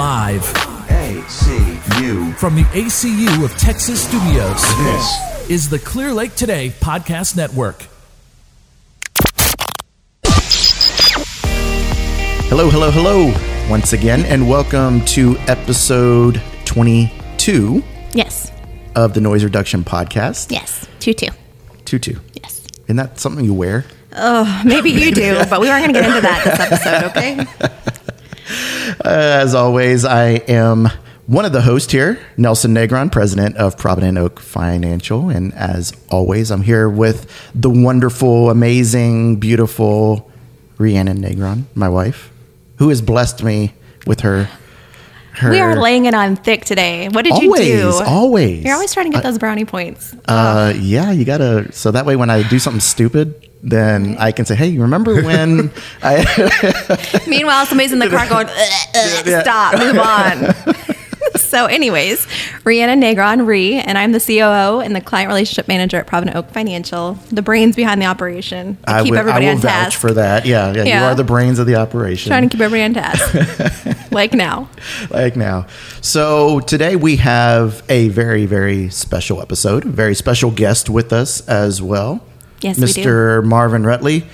Live ACU. from the ACU of Texas Studios This is the Clear Lake Today Podcast Network. Hello, hello, hello, once again, and welcome to episode 22 Yes. of the Noise Reduction Podcast. Yes. Two two. 22. Yes. Isn't that something you wear? Oh, maybe you do, but we aren't going to get into that this episode, okay? As always, I am one of the hosts here, Nelson Negron, president of Provident Oak Financial. And as always, I'm here with the wonderful, amazing, beautiful Rhiannon Negron, my wife, who has blessed me with her. her We are laying it on thick today. What did always, you do? always. You're always trying to get those brownie points. Uh, yeah, you gotta. So that way, when I do something stupid, then I can say, "Hey, you remember when I?" Meanwhile, somebody's in the car going, "Ugh, ugh, Yeah. stop, move on. so, anyways, Rhiannon Negron, Ree, and I'm the COO and the client relationship manager at Provident Oak Financial, the brains behind the operation. I, keep will- everybody I will on vouch task. for that. Yeah, yeah, You are the brains of the operation. Trying to keep everybody on task. like now. like now. So today we have a very, very special episode. Very special guest with us as well. Yes, we do. Mr. Marvin Rutley,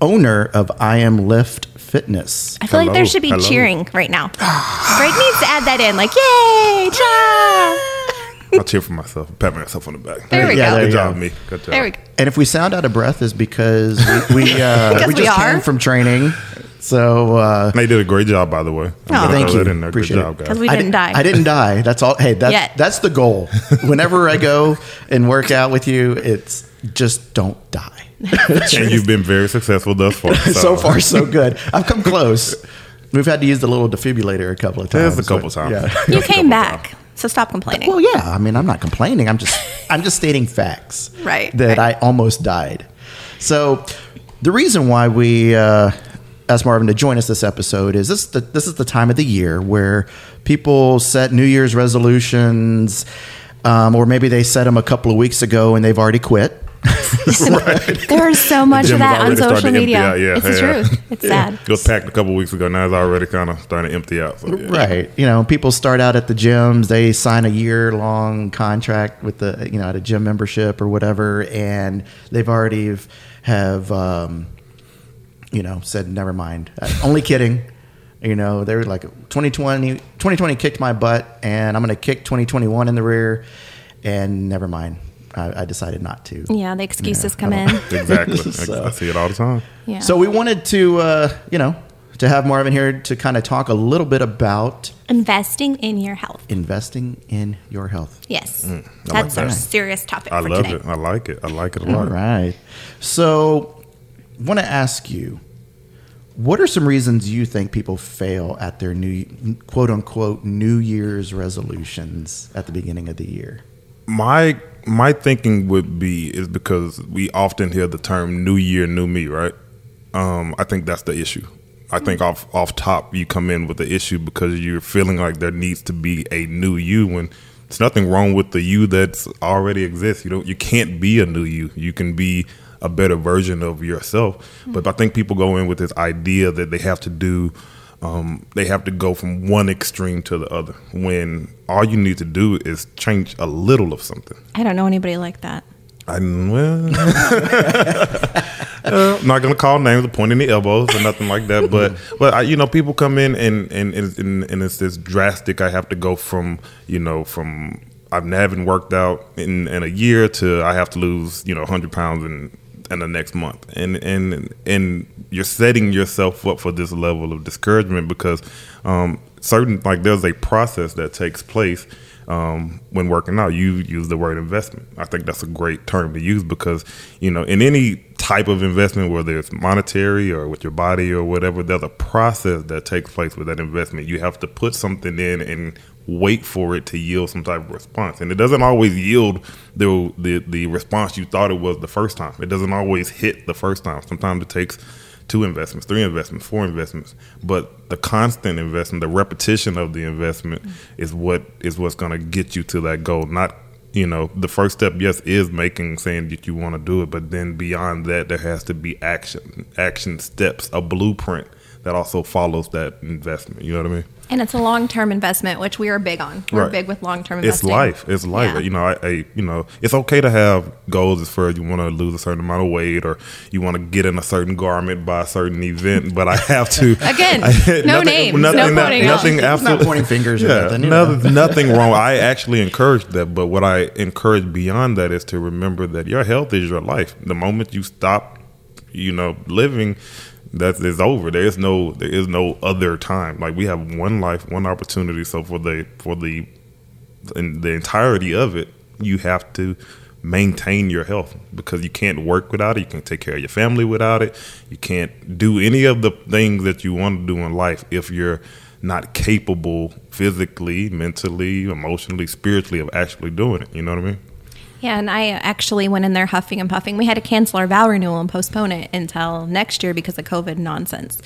owner of I Am Lift Fitness. I feel like there should be Hello. cheering right now. Greg needs to add that in, like, yay, cha! I'll cheer for myself, pat myself on the back. There we Yeah, go. there Good you job, go. me. Good job. There we go. And if we sound out of breath, is because we we, uh, Because we we just are. came from training. So uh, They did a great job, by the way. I'm Oh. gonna Thank throw you. that in there. Appreciate Good it. job, guys. Because we I didn't die. I didn't die. That's all. Hey, that, Yet. that's the goal. Whenever I go and work out with you, it's just don't die. and you've been very successful thus far. So, so far, so good. I've come close. We've had to use the little defibrillator a couple of times. There's a couple times. Yeah. You came back, times. so stop complaining. Well, yeah. I mean, I'm not complaining. I'm just, I'm just stating facts. Right, That right. I almost died. So, the reason why we uh, asked Marvin to join us this episode is this: the, this is the time of the year where people set New Year's resolutions, um, or maybe they set them a couple of weeks ago and they've already quit. There's so much of that on social media. out, yeah, it's the truth. It's sad. It was packed a couple weeks ago. Now it's already kind of starting to empty out. So, yeah. Right. You know, people start out at the gyms, they sign a year long contract with the, you know, at a gym membership or whatever, and they've already have, um, you know, said, never mind. Uh, only kidding. You know, they're like 2020, 2020 kicked my butt, and I'm going to kick 2021 in the rear, and never mind. I, I decided not to. Yeah, the excuses come in. Exactly. So- I see it all the time. Yeah. So we wanted to, uh, you know, to have Marvin here to kind of talk a little bit about investing in your health. investing in your health. Yes, Mm, that's our that. serious topic I for love today. it. I like it. I like it a lot. right. So, want to ask you, what are some reasons you think people fail at their new quote unquote New Year's resolutions at the beginning of the year? my my thinking would be is because we often hear the term new year new me right? Um i think that's the issue. I think off off top you come in with the issue because you're feeling like there needs to be a new you when there's nothing wrong with the you that's already exists. You don't you can't be a new you. You can be a better version of yourself. But i think people go in with this idea that they have to do um, they have to go from one extreme to the other when all you need to do is change a little of something. I don't know anybody like that. I well, uh, I'm not gonna call names or point any elbows or nothing like that, but but I, you know, people come in and and and, and and it's this drastic. I have to go from you know from I haven't worked out in, in a year to I have to lose you know 100 pounds in in the next month, and and and you're setting yourself up for this level of discouragement because um, certain like there's a process that takes place um, when working out. You use the word investment. I think that's a great term to use because you know in any type of investment, whether it's monetary or with your body or whatever, there's a process that takes place with that investment. You have to put something in and wait for it to yield some type of response, and it doesn't always yield the the the response you thought it was the first time. It doesn't always hit the first time. Sometimes it takes two investments, three investments, four investments. But the constant investment, the repetition of the investment is what is what's gonna get you to that goal. Not you know, the first step, yes, is making saying that you want to do it, but then beyond that there has to be action, action steps, a blueprint that also follows that investment. You know what I mean? And it's a long term investment, which we are big on. We're Right. big with long term It's life. It's life. Yeah. You know, I, I you know, it's okay to have goals as far as you want to lose a certain amount of weight or you want to get in a certain garment by a certain event. But I have to Again, I- no names, no nothing, pointing out. nothing, It's not absolutely pointing fingers or Yeah, nothing, you no- know. nothing wrong. I actually encourage that, but what I encourage beyond that is to remember that your health is your life. The moment you stop, you know, living, that is it's over. There is no there is no other time. Like we have one life, one opportunity. So for the for the in the entirety of it, you have to maintain your health because you can't work without it. You can't take care of your family without it. You can't do any of the things that you want to do in life if you're not capable physically, mentally, emotionally, spiritually of actually doing it. You know what I mean? Yeah, and I actually went in there huffing and puffing. We had to cancel our vow renewal and postpone it until next year because of COVID nonsense.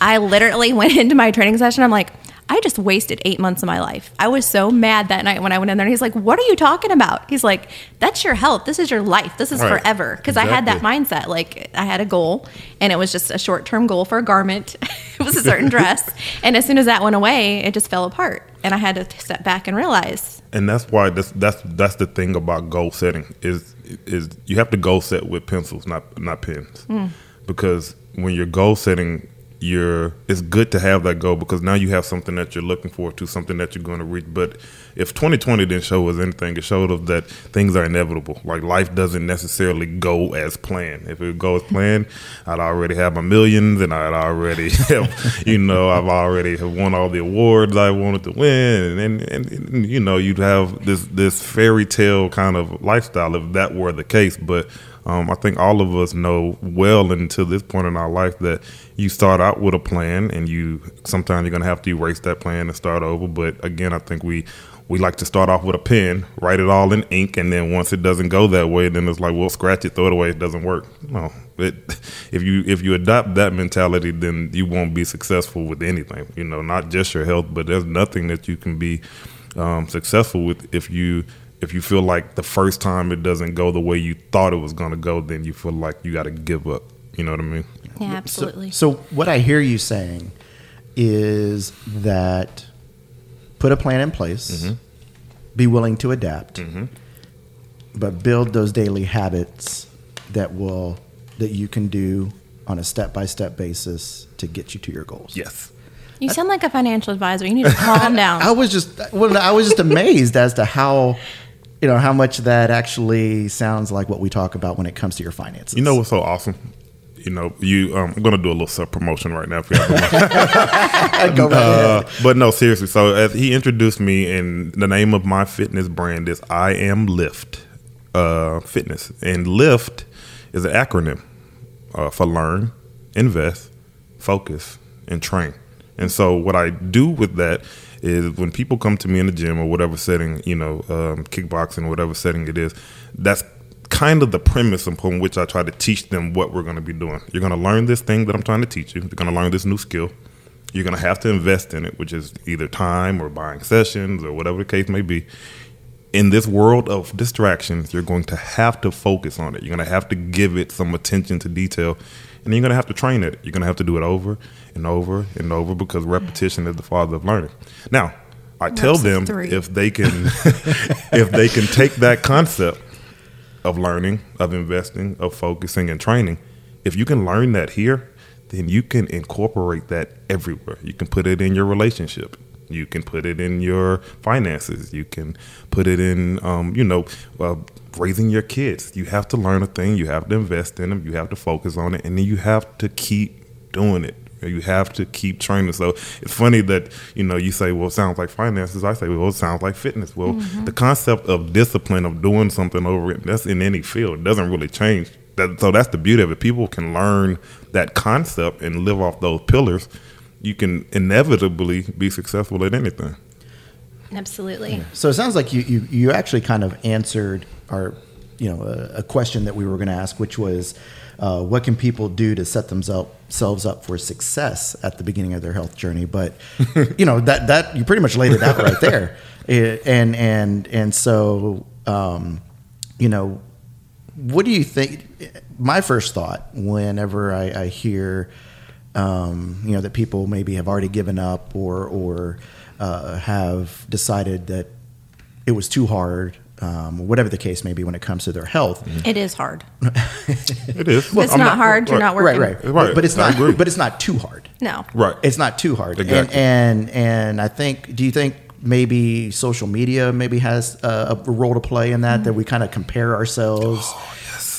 I literally went into my training session. I'm like, I just wasted eight months of my life. I was so mad that night when I went in there. And he's like, What are you talking about? He's like, That's your health. This is your life. This is Right. forever. Because I had that mindset. Like, I had a goal, and it was just a short term goal for a garment. it was a certain dress. And as soon as that went away, it just fell apart. And I had to step back and realize and that's why that's that's that's the thing about goal setting is is you have to goal set with pencils, not not pens, mm. because when you're goal setting, you're it's good to have that goal because now you have something that you're looking forward to, something that you're going to reach. But if 2020 didn't show us anything, it showed us that things are inevitable. Like life doesn't necessarily go as planned. If it goes planned, I'd already have my millions, and I'd already have, you know, I've already have won all the awards I wanted to win, and, and, and you know, you'd have this this fairy tale kind of lifestyle if that were the case. But um, I think all of us know well into this point in our life that you start out with a plan, and you sometimes you're gonna have to erase that plan and start over. But again, I think we we like to start off with a pen, write it all in ink, and then once it doesn't go that way, then it's like, well, scratch it, throw it away. It doesn't work. No, it, if you if you adopt that mentality, then you won't be successful with anything. You know, not just your health, but there's nothing that you can be um, successful with if you if you feel like the first time it doesn't go the way you thought it was going to go, then you feel like you got to give up. You know what I mean? Yeah, absolutely. So, so what I hear you saying is that put a plan in place, Mm-hmm. be willing to adapt, but build those daily habits that will that you can do on a step by step basis to get you to your goals. Yes. You sound like a financial advisor. You need to calm down. I was just well, I was just amazed as to how you know how much that actually sounds like what we talk about when it comes to your finances. You know what's so awesome? You know, you. Um, I'm gonna do a little self promotion right now. If you don't. Go right Uh, but no, seriously. So as he introduced me, and the name of my fitness brand is I Am Lift uh, Fitness, and Lift is an acronym uh, for Learn, Invest, Focus, and Train. And so what I do with that is when people come to me in the gym or whatever setting, you know, um, kickboxing, or whatever setting it is, that's kind of the premise upon which I try to teach them what we're going to be doing. You're going to learn this thing that I'm trying to teach you. You're going to learn this new skill. You're going to have to invest in it, which is either time or buying sessions or whatever the case may be. In this world of distractions, you're going to have to focus on it. You're going to have to give it some attention to detail, and you're going to have to train it. You're going to have to do it over and over and over because repetition is the father of learning. Now, I tell them three. if they can, if they can take that concept of learning, of investing, of focusing and training, if you can learn that here, then you can incorporate that everywhere. You can put it in your relationship. You can put it in your finances. You can put it in, um, you know, uh, raising your kids. You have to learn a thing. You have to invest in them. You have to focus on it, and then you have to keep doing it. You have to keep training. So it's funny that you know you say, "Well, it sounds like finances." I say, "Well, it sounds like fitness." Well, mm-hmm. the concept of discipline of doing something over it that's in any field doesn't really change. That, so that's the beauty of it. People can learn that concept and live off those pillars. You can inevitably be successful at anything. Absolutely. So it sounds like you, you, you actually kind of answered our, you know, a, a question that we were going to ask, which was, uh, what can people do to set themselves up for success at the beginning of their health journey? But you know that that you pretty much laid it out right there, and and and so um, you know, what do you think? My first thought whenever I, I hear um, you know, that people maybe have already given up or or uh, have decided that it was too hard. Um, whatever the case may be when it comes to their health, It is hard. It is. It's I'm not hard, you're not right, working. right, Right, But, but it's I not. agree. But it's not too hard. No. Right. It's not too hard. Exactly. And, and and I think. Do you think maybe social media maybe has a, a role to play in that? That we kind of compare ourselves. Oh,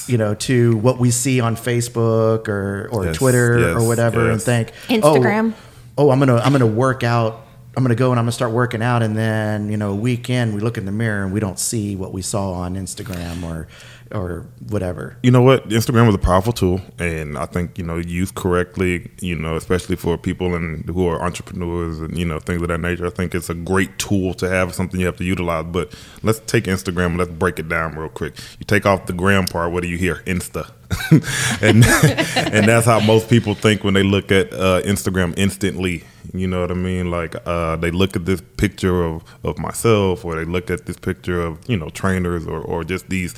You know, to what we see on Facebook or, or Yes, Twitter or yes, whatever, and think, Instagram. Oh, oh, I'm gonna I'm gonna work out. I'm gonna go and I'm gonna start working out, and then you know, a weekend we look in the mirror and we don't see what we saw on Instagram or or whatever. you know what? Instagram is a powerful tool and i think you know used correctly you know especially for people and who are entrepreneurs and you know things of that nature. I think it's a great tool to have something you have to utilize but let's take instagram and let's break it down real quick. You take off the gram part what do you hear? Insta. And and that's how most people think when they look at uh, instagram instantly you know what i mean like uh, they look at this picture of, of myself or they look at this picture of you know trainers or, or just these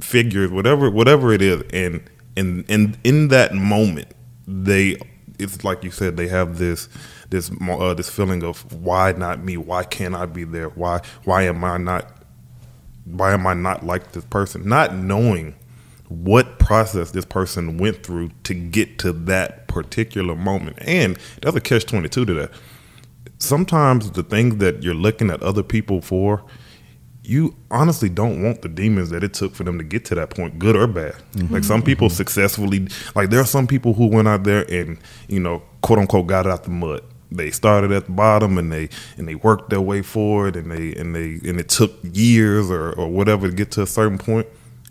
figures, whatever whatever it is, and and and in that moment, they it's like you said, they have this this uh, this feeling of why not me? Why can't I be there? Why why am I not? Why am I not like this person? Not knowing what process this person went through to get to that particular moment, and there's a catch twenty two to that. Sometimes the things that you're looking at other people for you honestly don't want the demons that it took for them to get to that point, good or bad. Like mm-hmm. some people mm-hmm. successfully, like there are some people who went out there and you know, quote unquote, got it out the mud. They started at the bottom and they and they worked their way forward and they and they and it took years or or whatever to get to a certain point.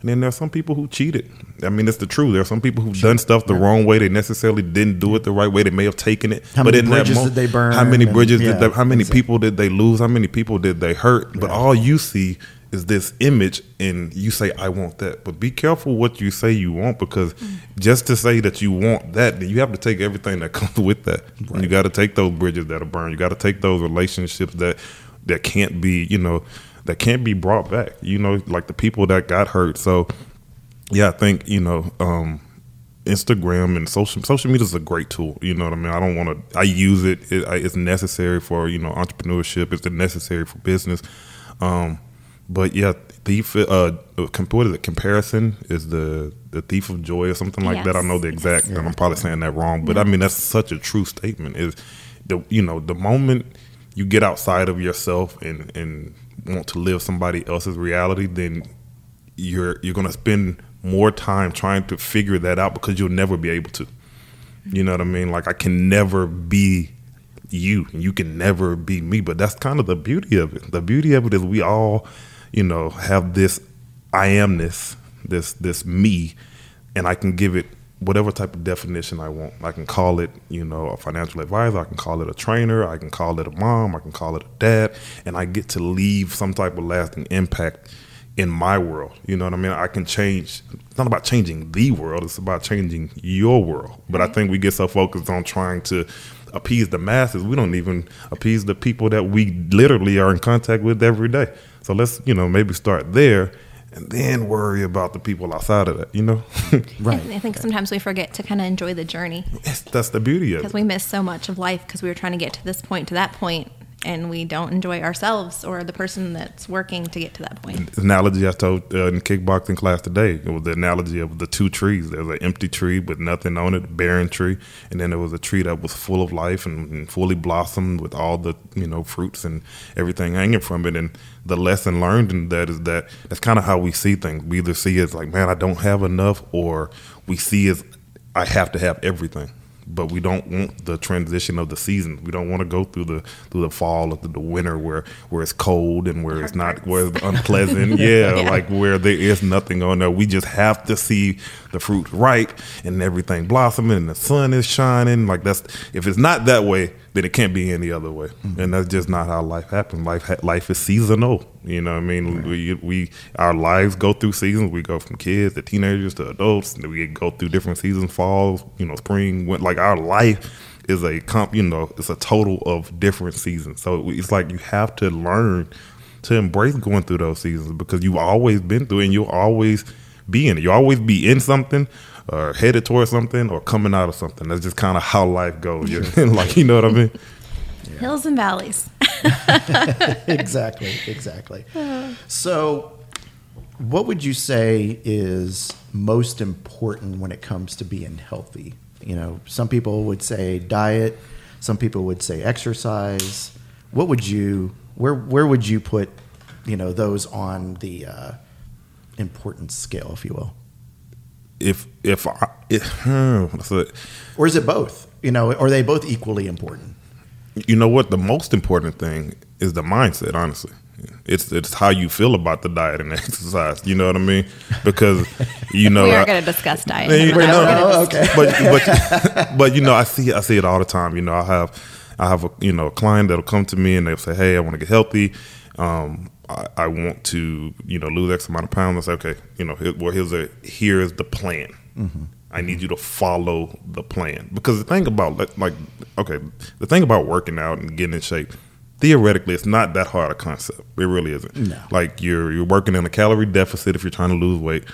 And then there are some people who cheated. I mean, it's the truth. There are some people who've done stuff the wrong way. They necessarily didn't do it the right way. They may have taken it. How but many in that bridges mo- did they burn How many and- bridges yeah, did they? How many people did they lose? How many people did they hurt? But all you see is this image, and you say, "I want that." But be careful what you say you want, because mm. just to say that you want that, then you have to take everything that comes with that. And you got to take those bridges that are burned. You got to take those relationships that that can't be, you know, that can't be brought back. You know, like the people that got hurt. So, yeah, I think you know. um Instagram and social social media is a great tool. You know what I mean. I don't want to. I use it. it I, it's necessary for you know entrepreneurship. It's necessary for business. Um, but yeah, thief. Uh, what is it? Comparison is the the thief of joy or something like that. I know the exact. And I'm probably saying that wrong, but I mean that's such a true statement. Is the you know the moment you get outside of yourself and and want to live somebody else's reality, then you're you're gonna spend more time trying to figure that out because you'll never be able to. You know what I mean? Like I can never be you, and you can never be me. But that's kind of the beauty of it. The beauty of it is we all, you know, have this I amness, this this me, and I can give it whatever type of definition I want. I can call it, you know, a financial advisor. I can call it a trainer. I can call it a mom. I can call it a dad, and I get to leave some type of lasting impact in my world. You know what I mean? I can change. It's not about changing the world. It's about changing your world. But I mm-hmm. think we get so focused on trying to appease the masses, we don't even appease the people that we literally are in contact with every day. So let's, you know, maybe start there and then worry about the people outside of that. You know, Right. I think sometimes we forget to kind of enjoy the journey It's- that's the beauty of it. because we miss so much of life because we were trying to get to this point to that point and we don't enjoy ourselves or the person that's working to get to that point. The analogy I told uh, in kickboxing class today. It was the analogy of the two trees. There's an empty tree with nothing on it, barren tree, and then there was a tree that was full of life and, and fully blossomed with all the you know fruits and everything hanging from it. And the lesson learned in that is that that's kind of how we see things. We either see it as like, man, I don't have enough, or we see as I have to have everything but we don't want the transition of the season. We don't want to go through the through the fall or through the winter where where it's cold and where it's not where it's unpleasant. yeah, like where there is nothing on there. We just have to see the fruit ripe and everything blossoming and the sun is shining. Like that's if it's not that way, then it can't be any other way. Mm-hmm. And that's just not how life happens. Life ha- life is seasonal. You know what I mean? We, we our lives go through seasons. We go from kids to teenagers to adults. And we go through different seasons: fall, you know, spring. When, like our life is a comp. You know, it's a total of different seasons. So it's like you have to learn to embrace going through those seasons because you've always been through it and you'll always be in it. You'll always be in something, or headed towards something or coming out of something. That's just kind of how life goes. You're- like you know what I mean? Hills and valleys. exactly, exactly. So, what would you say is most important when it comes to being healthy? You know, some people would say diet, some people would say exercise. What would you where where would you put, you know, those on the uh, importance scale, if you will? If if I, it, hmm. Or is it both? You know, are they both equally important? you know what the most important thing is the mindset honestly it's it's how you feel about the diet and exercise you know what i mean because you know we are going to discuss diet. Yeah, We're no, no, gonna okay. but but but you know, I see I see it all the time. You know, I have I have a you know a client that'll come to me and they'll say, "Hey, I want to get healthy. Um, I, I want to you know lose X amount of pounds." I say, "Okay, you know, here, well, here's a here is the plan. I need you to follow the plan because the thing about like- like okay, the thing about working out and getting in shape." Theoretically, it's not that hard a concept. It really isn't. No. Like you're you're working in a calorie deficit if you're trying to lose weight.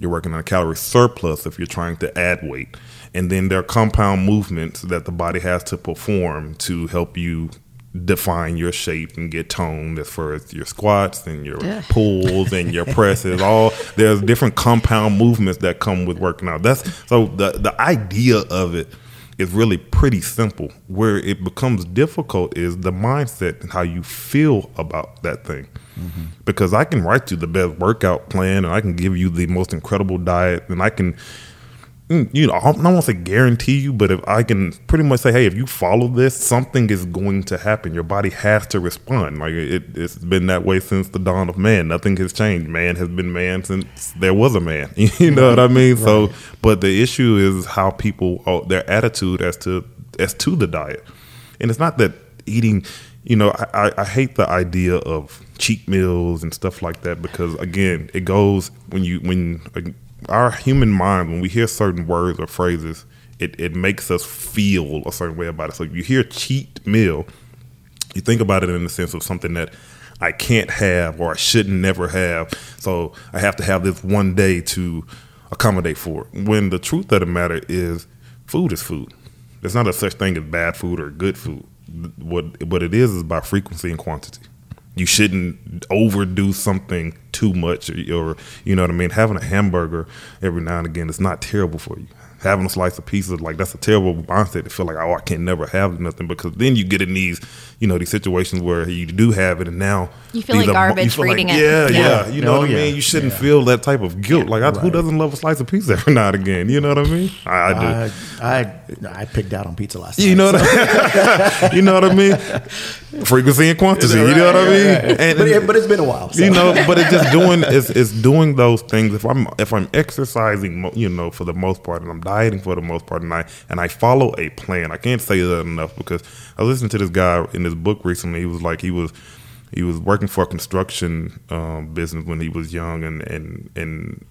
You're working on a calorie surplus if you're trying to add weight. And then there are compound movements that the body has to perform to help you define your shape and get toned as far as your squats and your pulls and your presses all there's different compound movements that come with working out. That's so the the idea of it is really pretty simple. Where it becomes difficult is the mindset and how you feel about that thing. Mm-hmm. Because I can write you the best workout plan and I can give you the most incredible diet and I can Mm, you know, I don't want to say guarantee you, but if I can pretty much say, hey, if you follow this, something is going to happen. Your body has to respond. Like it, it's been that way since the dawn of man. Nothing has changed. Man has been man since there was a man. you know what I mean? So, but the issue is how people, oh, their attitude as to as to the diet, and it's not that eating. You know, I, I, I hate the idea of cheat meals and stuff like that because again, it goes when you when our human mind when we hear certain words or phrases, it, it makes us feel a certain way about it. So you hear cheat meal, you think about it in the sense of something that I can't have or I shouldn't never have. So I have to have this one day to accommodate for it. When the truth of the matter is, food is food. There's not a such thing as bad food or good food. What what it is is by frequency and quantity. You shouldn't overdo something too much, or, or you know what I mean. Having a hamburger every now and again is not terrible for you. Having a slice of pizza, like that's a terrible mindset to feel like, oh, I can never have nothing because then you get in these, you know, these situations where you do have it, and now You feel these like are mo- garbage feel for eating it. Yeah, yeah, Yeah. You know Oh, what I mean? You shouldn't Yeah. feel that type of guilt. Like, I, who doesn't love a slice of pizza every now and again? You know what I mean? I, I do. I, I I picked out on pizza last You night. know what I, you know what I mean? Frequency and quantity. You know what I mean? And, but, it, but it's been a while. So. you know, but it's just doing it's, it's doing those things. If I'm if I'm exercising, you know, for the most part, and I'm dieting for the most part, and I and I follow a plan. I can't say that enough because I listened to this guy in this book recently. He was like he was he was working for a construction um, business when he was young, and and and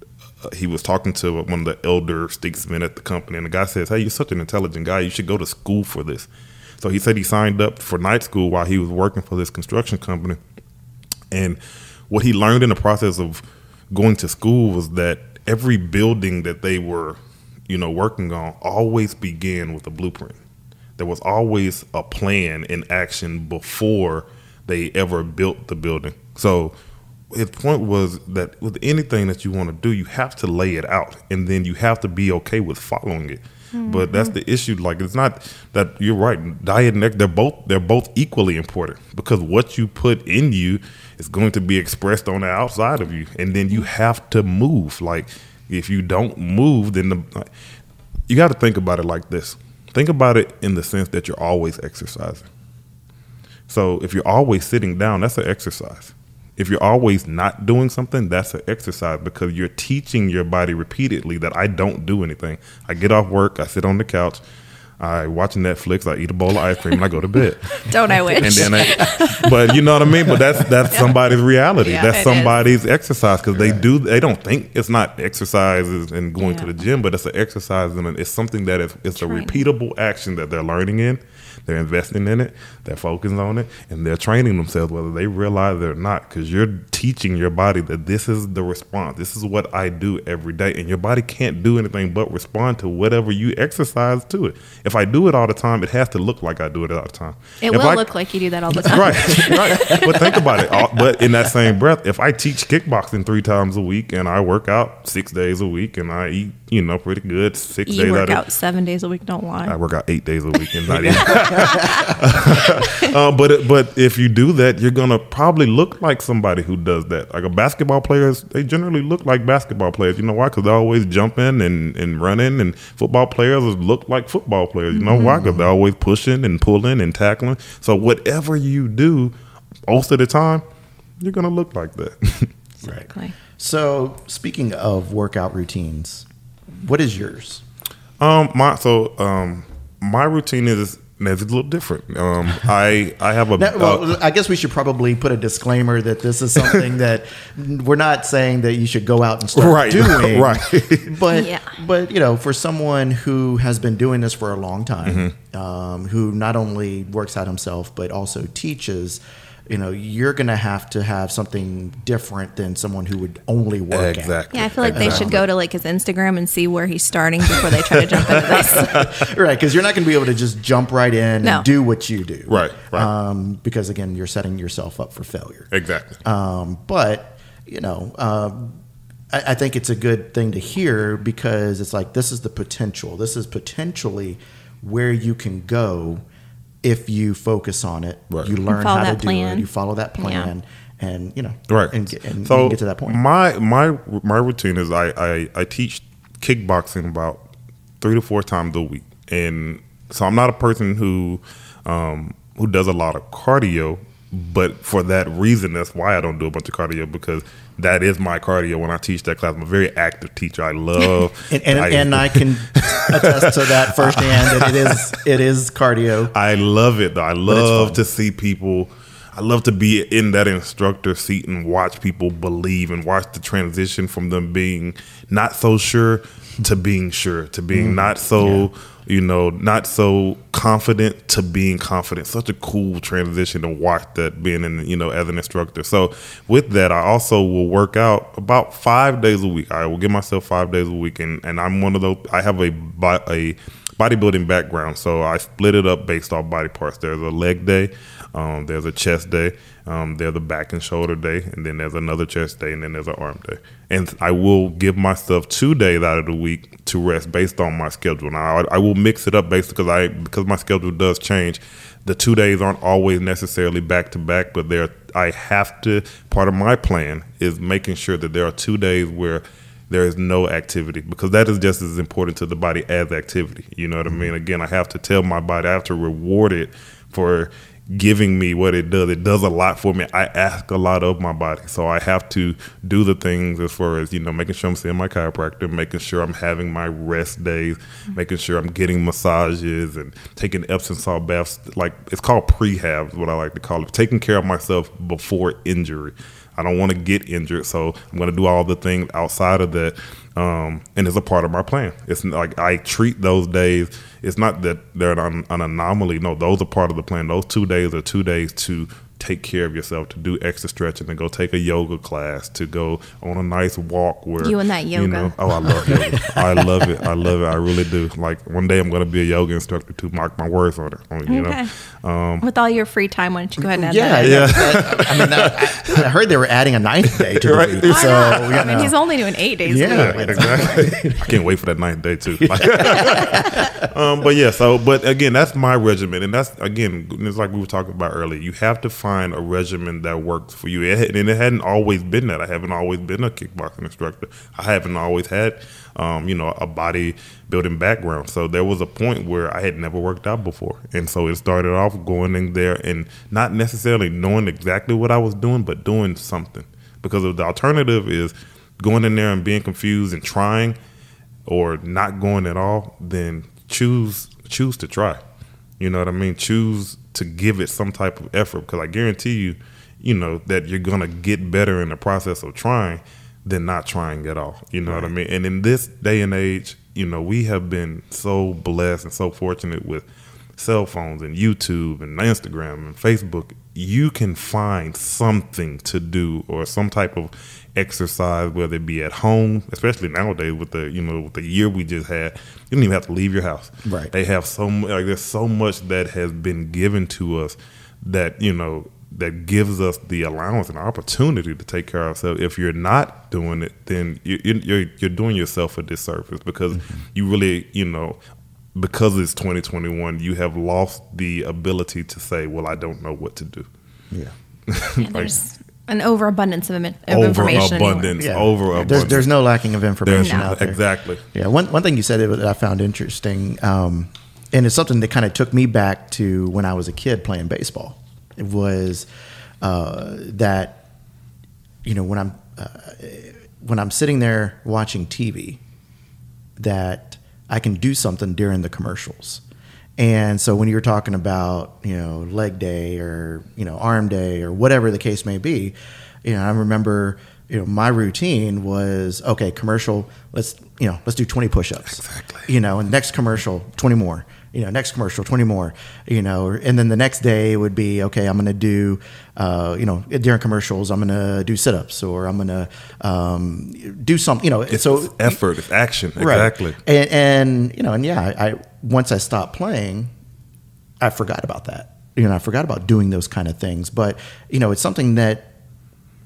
uh, he was talking to one of the elder statesmen at the company, and the guy says, "Hey, you're such an intelligent guy. You should go to school for this." So he said he signed up for night school while he was working for this construction company. And what he learned in the process of going to school was that every building that they were, you know, working on always began with a blueprint. There was always a plan in action before they ever built the building. So his point was that with anything that you want to do, you have to lay it out and then you have to be okay with following it. But mm-hmm. that's the issue. Like it's not that you're right. Diet and they're both they're both equally important because what you put in you is going to be expressed on the outside of you, and then you mm. have to move. Like if you don't move, then the you got to think about it like this. Think about it in the sense that you're always exercising. So if you're always sitting down, that's an exercise. If you're always not doing something, that's an exercise because you're teaching your body repeatedly that I don't do anything. I get off work, I sit on the couch, I watch Netflix, I eat a bowl of ice cream, and I go to bed. Don't I wish? and then I, but you know what I mean. But that's that's somebody's reality. Yeah, that's it is. somebody's exercise because they do they don't think it's not exercises and going to the gym, but it's an exercise and it's something that is it's a repeatable action that they're learning in They're investing in it, they're focusing on it, and they're training themselves whether they realize it or not. Because you're teaching your body that this is the response. This is what I do every day, and your body can't do anything but respond to whatever you exercise to it. If I do it all the time, it has to look like I do it all the time. It If will I- look like you do that all the time. right, right. But think about it. But in that same breath, if I teach kickboxing three times a week and I work out six days a week and I eat, you know, pretty good six You days work out out of seven days a week. Don't lie. I work out eight days a week and not even. uh, but but if you do that, you're gonna probably look like somebody who does that. Like a basketball players, they generally look like basketball players. You know why? Because they're always jumping and, and running. And football players look like football players. You know why? Because they're always pushing and pulling and tackling. So whatever you do, most of the time, you're gonna look like that. Exactly. So, speaking of workout routines, what is yours? Um, my so um, my routine is is a little different. Um, I I have a Now, uh, well, I guess we should probably put a disclaimer that this is something that we're not saying that you should go out and start Right, doing. right. But Yeah. but you know, for someone who has been doing this for a long time, Mm-hmm. um, who not only works out himself but also teaches. You know, you're going to have to have something different than someone who would only work out. exactly. Yeah, I feel like they should go to like his Instagram and see where he's starting before they try to jump into this. right? Because you're not going to be able to just jump right in No. and do what you do, Right, right. Um, because again, you're setting yourself up for failure. Exactly. Um, but you know, um, I, I think it's a good thing to hear because it's like this is the potential. This is potentially where you can go if you focus on it. Right. You learn follow how to that do it. You follow that plan, and you know, right and, get, and you so can get to that point. my my my routine is I, I i teach kickboxing about three to four times a week and so i'm not a person who um who does a lot of cardio but for that reason that's why i don't do a bunch of cardio because that is my cardio when i teach that class i'm a very active teacher i love and, and, and I can attest to that firsthand. That it is it is cardio. I love it though. I love to see people. I love to be in that instructor seat and watch people believe and watch the transition from them being not so sure to being sure to being mm. not so you know not so confident to being confident. Such a cool transition to watch that being in you know as an instructor. So with that, I also will work out about five days a week. I will give myself five days a week, and and I'm one of those. I have a a bodybuilding background, so I split it up based off body parts. There's a leg day, um, there's a chest day, um, there's a back and shoulder day, and then there's another chest day, and then there's an arm day. And I will give myself two days out of the week to rest based on my schedule. Now I, I will mix it up based because I because my schedule does change. The two days aren't always necessarily back to back, but there I have to. Part of my plan is making sure that there are two days where there is no activity because that is just as important to the body as activity. You know what I mean? Again, I have to tell my body, I have to reward it for giving me what it does. It does a lot for me. I ask a lot of my body. So I have to do the things as far as, you know, making sure I'm seeing my chiropractor, making sure I'm having my rest days, making sure I'm getting massages and taking Epsom salt baths. Like it's called prehab is what I like to call it. Taking care of myself before injury. I don't want to get injured, so I'm going to do all the things outside of that, um, and it's a part of my plan. It's like I treat those days. It's not that they're an, an anomaly. No, those are part of the plan. Those two days are two days to take care of yourself, to do extra stretching, to go take a yoga class, to go on a nice walk. Where You and that yoga. know, oh, I love yoga. I love it. I love it. I really do. Like one day I'm going to be a yoga instructor too. Mark my words on it. You Okay. know, um, With all your free time, why don't you go ahead and add Yeah, that? yeah. I, I mean, I, I heard they were adding a ninth day to the Right. week. Why So, Why not? you I mean, he's only doing eight days Yeah. a week. exactly. I can't wait for that ninth day too. um, but yeah, so but again, that's my regimen, and that's again, it's like we were talking about earlier. You have to find a regimen that works for you, it, and it hadn't always been that. I haven't always been a kickboxing instructor. I haven't always had, um, you know, a body building background. So there was a point where I had never worked out before, and so it started off going in there and not necessarily knowing exactly what I was doing, but doing something because of the alternative is going in there and being confused and trying or not going at all, then choose choose to try. You know what I mean? Choose to give it some type of effort because I guarantee you, you know that you're gonna get better in the process of trying than not trying at all. You know what I mean? And in this day and age, you know we have been so blessed and so fortunate with cell phones and YouTube and Instagram and Facebook, you can find something to do or some type of exercise, whether it be at home, especially nowadays with the you know with the year we just had. You don't even have to leave your house. Right. They have so like there's so much that has been given to us that you know that gives us the allowance and opportunity to take care of ourselves. If you're not doing it, then you, you- you're you're doing yourself a disservice because Mm-hmm. you really you know because it's 2021, you have lost the ability to say, "Well, I don't know what to do." Yeah. Yeah, there's an overabundance of, imi- of information. anywhere. Overabundance, Yeah. overabundance. There's, there's no lacking of information no- out there. exactly. Yeah, one, one thing you said that I found interesting, um, and it's something that kind of took me back to when I was a kid playing baseball. It was uh, that, you know, when I'm uh, when I'm sitting there watching TV, that I can do something during the commercials. And so when you're talking about, you know, leg day or, you know, arm day or whatever the case may be, you know, I remember, you know, my routine was, okay, commercial, let's, you know, let's do 20 push-ups. Exactly. You know, and next commercial, 20 more. You know, next commercial, 20 more. You know, and then the next day would be, okay, I'm going to do, uh, you know, during commercials, I'm going to do sit-ups or I'm going to um, do something, you know. It's, so effort, it's action. Right. Exactly. And, and you know, and yeah, I, I once I stopped playing, I forgot about that. You know, I forgot about doing those kind of things. But you know, it's something that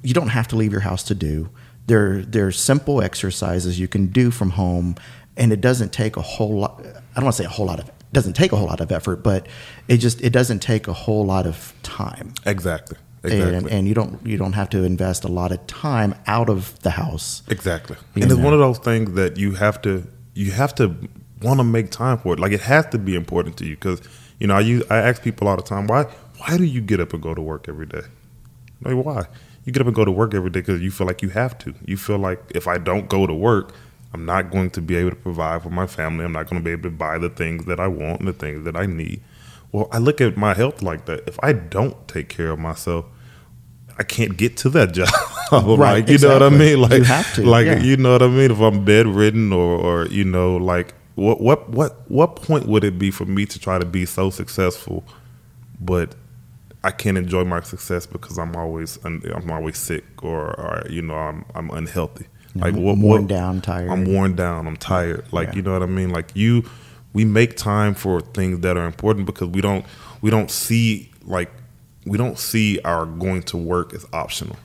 you don't have to leave your house to do. there are simple exercises you can do from home, and it doesn't take a whole lot. I don't want to say a whole lot of. Doesn't take a whole lot of effort, but it just it doesn't take a whole lot of time. Exactly. Exactly. And, and you don't you don't have to invest a lot of time out of the house. Exactly. And it's one of those things that you have to you have to want to make time for it. Like it has to be important to you because you know I use I ask people all the time why why do you get up and go to work every day? Like why? You get up and go to work every day because you feel like you have to. You feel like if I don't go to work, I'm not going to be able to provide for my family. I'm not going to be able to buy the things that I want and the things that I need. Well, I look at my health like that. If I don't take care of myself, I can't get to that job. Right, like, you know what I mean? Like You have to, Like yeah. you know what I mean? If I'm bedridden or or you know like what what what what point would it be for me to try to be so successful, but I can't enjoy my success because I'm always I'm always sick or, or you know I'm I'm unhealthy. Like what, worn what- down, tired. I'm worn down. I'm tired. Like Yeah. you know what I mean. Like you, we make time for things that are important because we don't we don't see like we don't see our going to work as optional.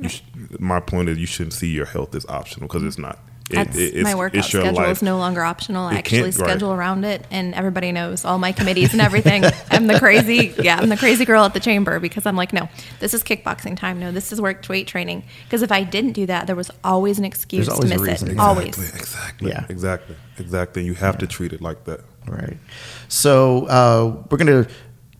You sh- my point is you shouldn't see your health as optional because it's not. It- That's it- it's, my workout it's your schedule life. is no longer optional. I It actually can't- right. schedule around it, and everybody knows all my committees and everything. I'm the crazy, yeah, I'm the crazy girl at the chamber because I'm like, no, this is kickboxing time. No, this is work weight training. Because if I didn't do that, there was always an excuse There's to miss it. Exactly. Always. Exactly. Exactly. Yeah. Exactly. Exactly. You have to treat it like that. Right. So uh, we're gonna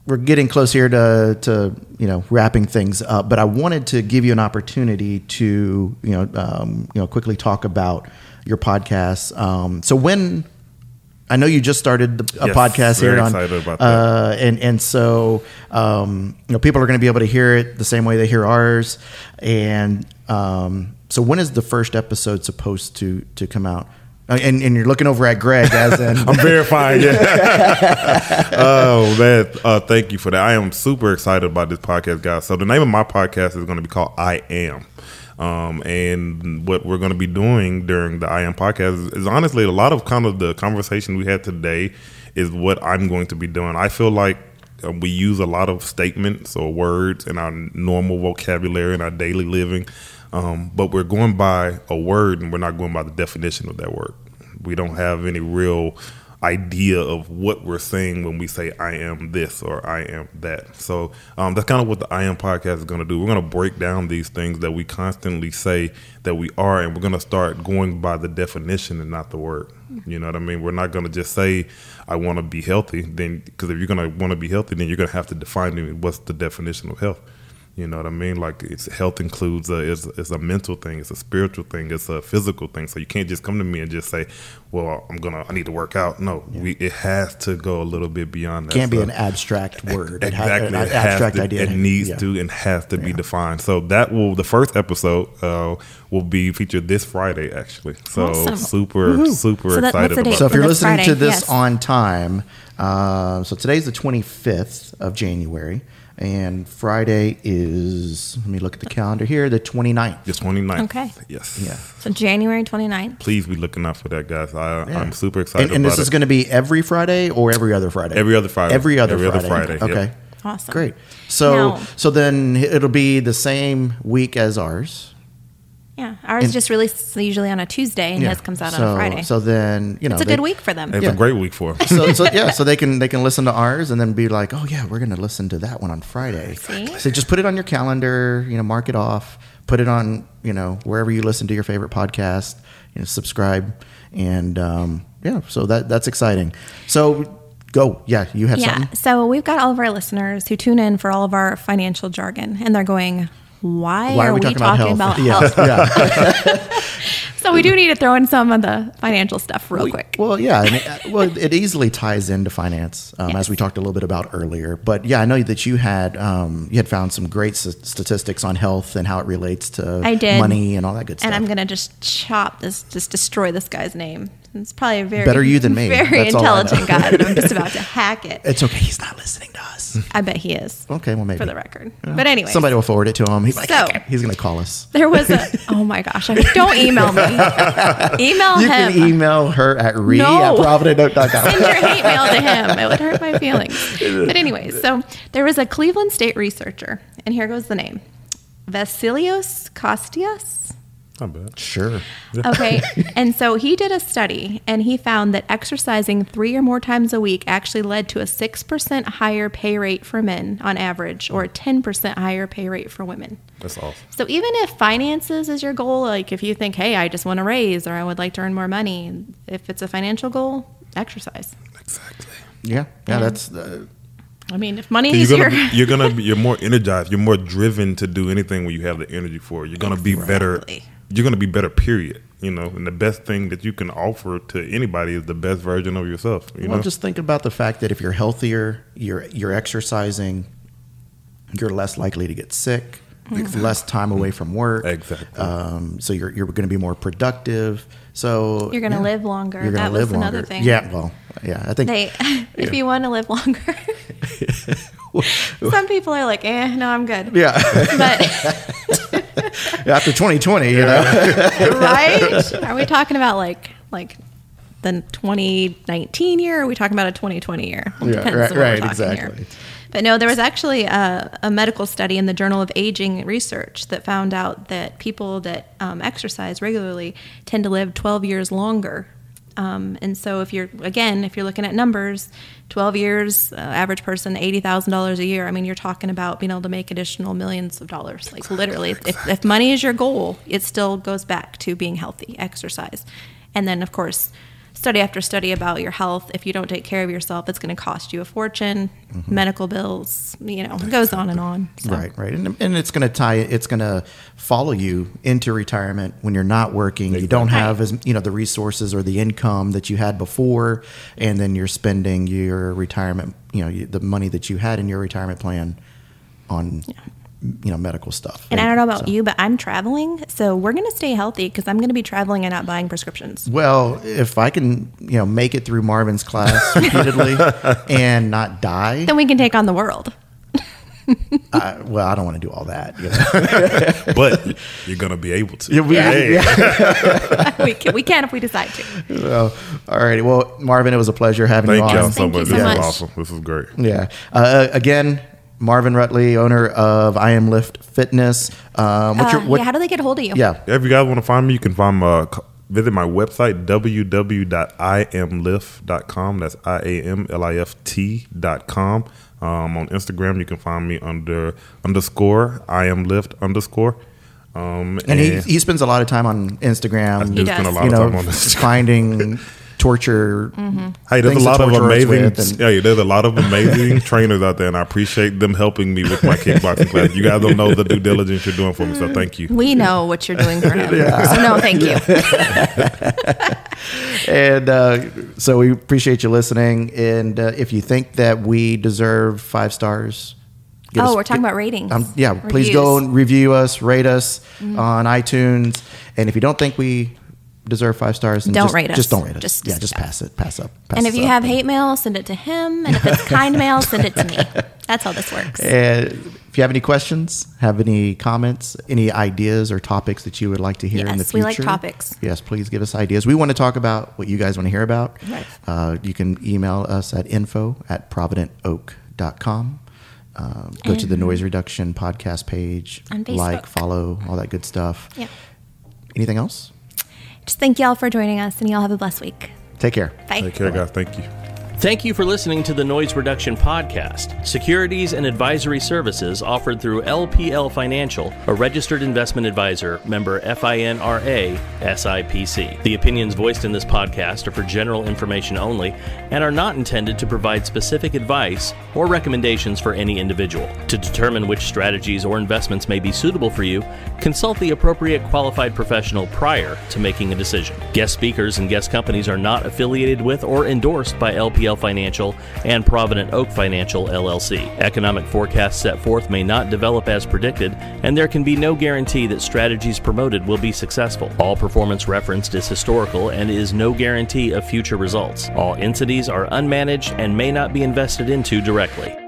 we're getting close here to to you know wrapping things up, but I wanted to give you an opportunity to you know um, you know quickly talk about your podcast. Um, so when I know you just started the, a Yes, podcast here on, excited about that. Uh, and and so um, you know people are going to be able to hear it the same way they hear ours. And um, so when is the first episode supposed to to come out? Uh, And, and you're looking over at Greg as in I'm verifying. Yeah. oh man, uh, thank you for that. I am super excited about this podcast, guys. So the name of my podcast is going to be called I Am. Um, and what we're going to be doing during the I Am podcast is, is honestly a lot of kind of the conversation we had today is what I'm going to be doing. I feel like uh, we use a lot of statements or words in our normal vocabulary in our daily living, um, but we're going by a word and we're not going by the definition of that word. We don't have any real idea of what we're saying when we say I am this or I am that. So um, that's kind of what the I am podcast is going to do. We're going to break down these things that we constantly say that we are, and we're going to start going by the definition and not the word. You know what I mean? We're not going to just say I want to be healthy, then because if you're going to want to be healthy, then you're going to have to define what's the definition of health. You know what I mean? Like it's health includes a it's, it's a mental thing, it's a spiritual thing, it's a physical thing. So you can't just come to me and just say, "Well, I'm gonna I need to work out." No, we it has to go a little bit beyond that. Can't be an abstract word. It ha- Exactly, an it has abstract to- idea. It needs Yeah. to and has to be defined. So that will the first episode uh, will be featured this Friday, actually. So Awesome. super super So that- excited about. date? So if you're listening Friday, to this yes. on time, uh, so today's the 25th of January, and Friday is, let me look at the calendar here, the 29th. the 29th. Okay. Yes. Yeah. So January 29th. Please be looking out for that, guys. I, Yeah. I'm super excited And, and about this is going to be every Friday or every other Friday? Every other Friday. Every other Every other Friday. Friday, yep. Okay. Awesome. Great. So Now- so then it'll be the same week as ours. Yeah, ours And- just released usually on a Tuesday, and Yeah. his comes out so, on a Friday. So then you know it's a they- good week for them. It's Yeah. a great week for 'em. so, so yeah, so they can they can listen to ours and then be like, oh yeah, we're gonna listen to that one on Friday. See? So just put it on your calendar, you know, mark it off, put it on, you know, wherever you listen to your favorite podcast, you know, subscribe, and um, yeah, so that that's exciting. So go, yeah, you have Yeah. something. So we've got all of our listeners who tune in for all of our financial jargon, and they're going, "Why, are, we talking, about, Yeah, health?" yeah. So we do need to throw in some of the financial stuff real quick. Well, yeah, and it, well, it easily ties into finance, um, as we talked a little bit about earlier. But yeah, I know that you had um, you had found some great s- statistics on health and how it relates to I did. money and all that good stuff. and I'm gonna just chop this, just destroy this guy's name. It's probably a very Better you than me. very That's all I know. intelligent guy. I'm just about to hack it. it's okay. He's not listening to us. I bet he is. Okay, well maybe for the record. But anyway, somebody will forward it to him. He's like, So- okay. he's gonna call us. there was a. Oh my gosh! I- Don't email me. Email You him. can email her at re No. at Send your hate mail to him. It would hurt my feelings. But anyway, so there was a Cleveland State researcher, and here goes the name Vasilios Kosteas. Not bad. Sure. Okay. and so he did a study and he found that exercising three or more times a week actually led to a 6% higher pay rate for men on average or a 10% higher pay rate for women. That's awesome. So even if finances is your goal, like if you think, hey, I just want to raise or I would like to earn more money, if it's a financial goal, exercise. Exactly. Yeah. Yeah. And- That's uh, I mean, if money You're is gonna your be, you're gonna be, you're more energized. You're more driven to do anything when you have the energy for it. You're gonna be better. Exactly. You're gonna be better. Period. You know, and the best thing that you can offer to anybody is the best version of yourself. You well, know, just think about the fact that if you're healthier, you're you're exercising, you're less likely to get sick, less time away from work. Exactly. Um, so you're you're going to be more productive. So You're gonna yeah, live longer. You're gonna That was live another longer. thing. Yeah. Well. Yeah. I think. They, if you want to live longer. Some people are like, eh, no, I'm good. yeah. But After 2020, you know. right? Are we talking about like like the 2019 year? Or are we talking about a 2020 year? Well, Yeah, right- on what we're right, exactly. But no, there was actually a, a medical study in the Journal of Aging Research that found out that people that um, exercise regularly tend to live 12 years longer. Um, and so, if you're again, if you're looking at numbers, 12 years, uh, average person, $80,000 a year. I mean, you're talking about being able to make additional millions of dollars. Like literally, if, if money is your goal, it still goes back to being healthy, exercise, and then of course study after study about your health. If you don't take care of yourself, it's going to cost you a fortune, mm-hmm. medical bills, you know, it goes on and on. So. Right, right, and, and it's going to tie. It's going to follow you into retirement when you're not working. You don't have as you know the resources or the income that you had before, and then you're spending your retirement. You know the money that you had in your retirement plan on you know medical stuff. And I don't know about So- you, but I'm traveling, so we're going to stay healthy because I'm going to be traveling and not buying prescriptions. Well, if I can, you know, make it through Marvin's class repeatedly and not die, Then we can take on the world. I, well, I don't want to do all that. You know? but you're gonna be able to. Yeah, we- Hey. we, can, we can if we decide to. so, all righty. Well, Marvin, it was a pleasure having Thank you y'all on. Thank you so much. this much. is awesome. This is great. Yeah. Uh, again, Marvin Rutley, owner of I Am Lift Fitness. Um, what's Uh, your what? yeah, how do they get a hold of you? yeah. If you guys want to find me, you can find my visit my website www.iamlift.com. That's i a m l i f t.com. Um, on Instagram, you can find me under underscore I am lift underscore. Um, And he, he spends a lot of time on I Instagram. do does. spend a lot you of know, time on this. finding torture. Hey, there's a lot of amazing. with and- yeah, there's a lot of amazing trainers out there, and I appreciate them helping me with my kickboxing class. You guys don't know the due diligence you're doing for me, so thank you. We know what you're doing for him. So no, thank you. and uh, so we appreciate you listening. And uh, if you think that we deserve five stars, get Oh, us- we're talking get- about ratings. Um, yeah, please go and review us, rate us Mm-hmm. on iTunes. And if you don't think we deserve five stars, then Don't just, rate us. Just don't rate us. Just- yeah, just pass it. Pass up. Pass And if you up. have hate mail, send it to him. And if it's kind mail, send it to me. That's how this works. And if you have any questions, have any comments, any ideas or topics that you would like to hear in the Yes, we future, like topics. Yes, please give us ideas. We want to talk about what you guys want to hear about. Right. Uh, you can email us at info at providentoak.com. Um, go to the Noise Reduction podcast page, like, follow, all that good stuff. Yeah. Anything else? Just thank y'all for joining us, and y'all have a blessed week. Take care. Bye. Take care, guys. Thank you. Thank you for listening to the Noise Reduction Podcast, securities and advisory services offered through LPL Financial, a registered investment advisor, member FINRA, SIPC. The opinions voiced in this podcast are for general information only and are not intended to provide specific advice or recommendations for any individual. To determine which strategies or investments may be suitable for you, consult the appropriate qualified professional prior to making a decision. Guest speakers and guest companies are not affiliated with or endorsed by LPL Financial and Provident Oak Financial LLC. Economic forecasts set forth may not develop as predicted, and there can be no guarantee that strategies promoted will be successful. All performance referenced is historical and is no guarantee of future results. All indices are unmanaged and may not be invested into directly.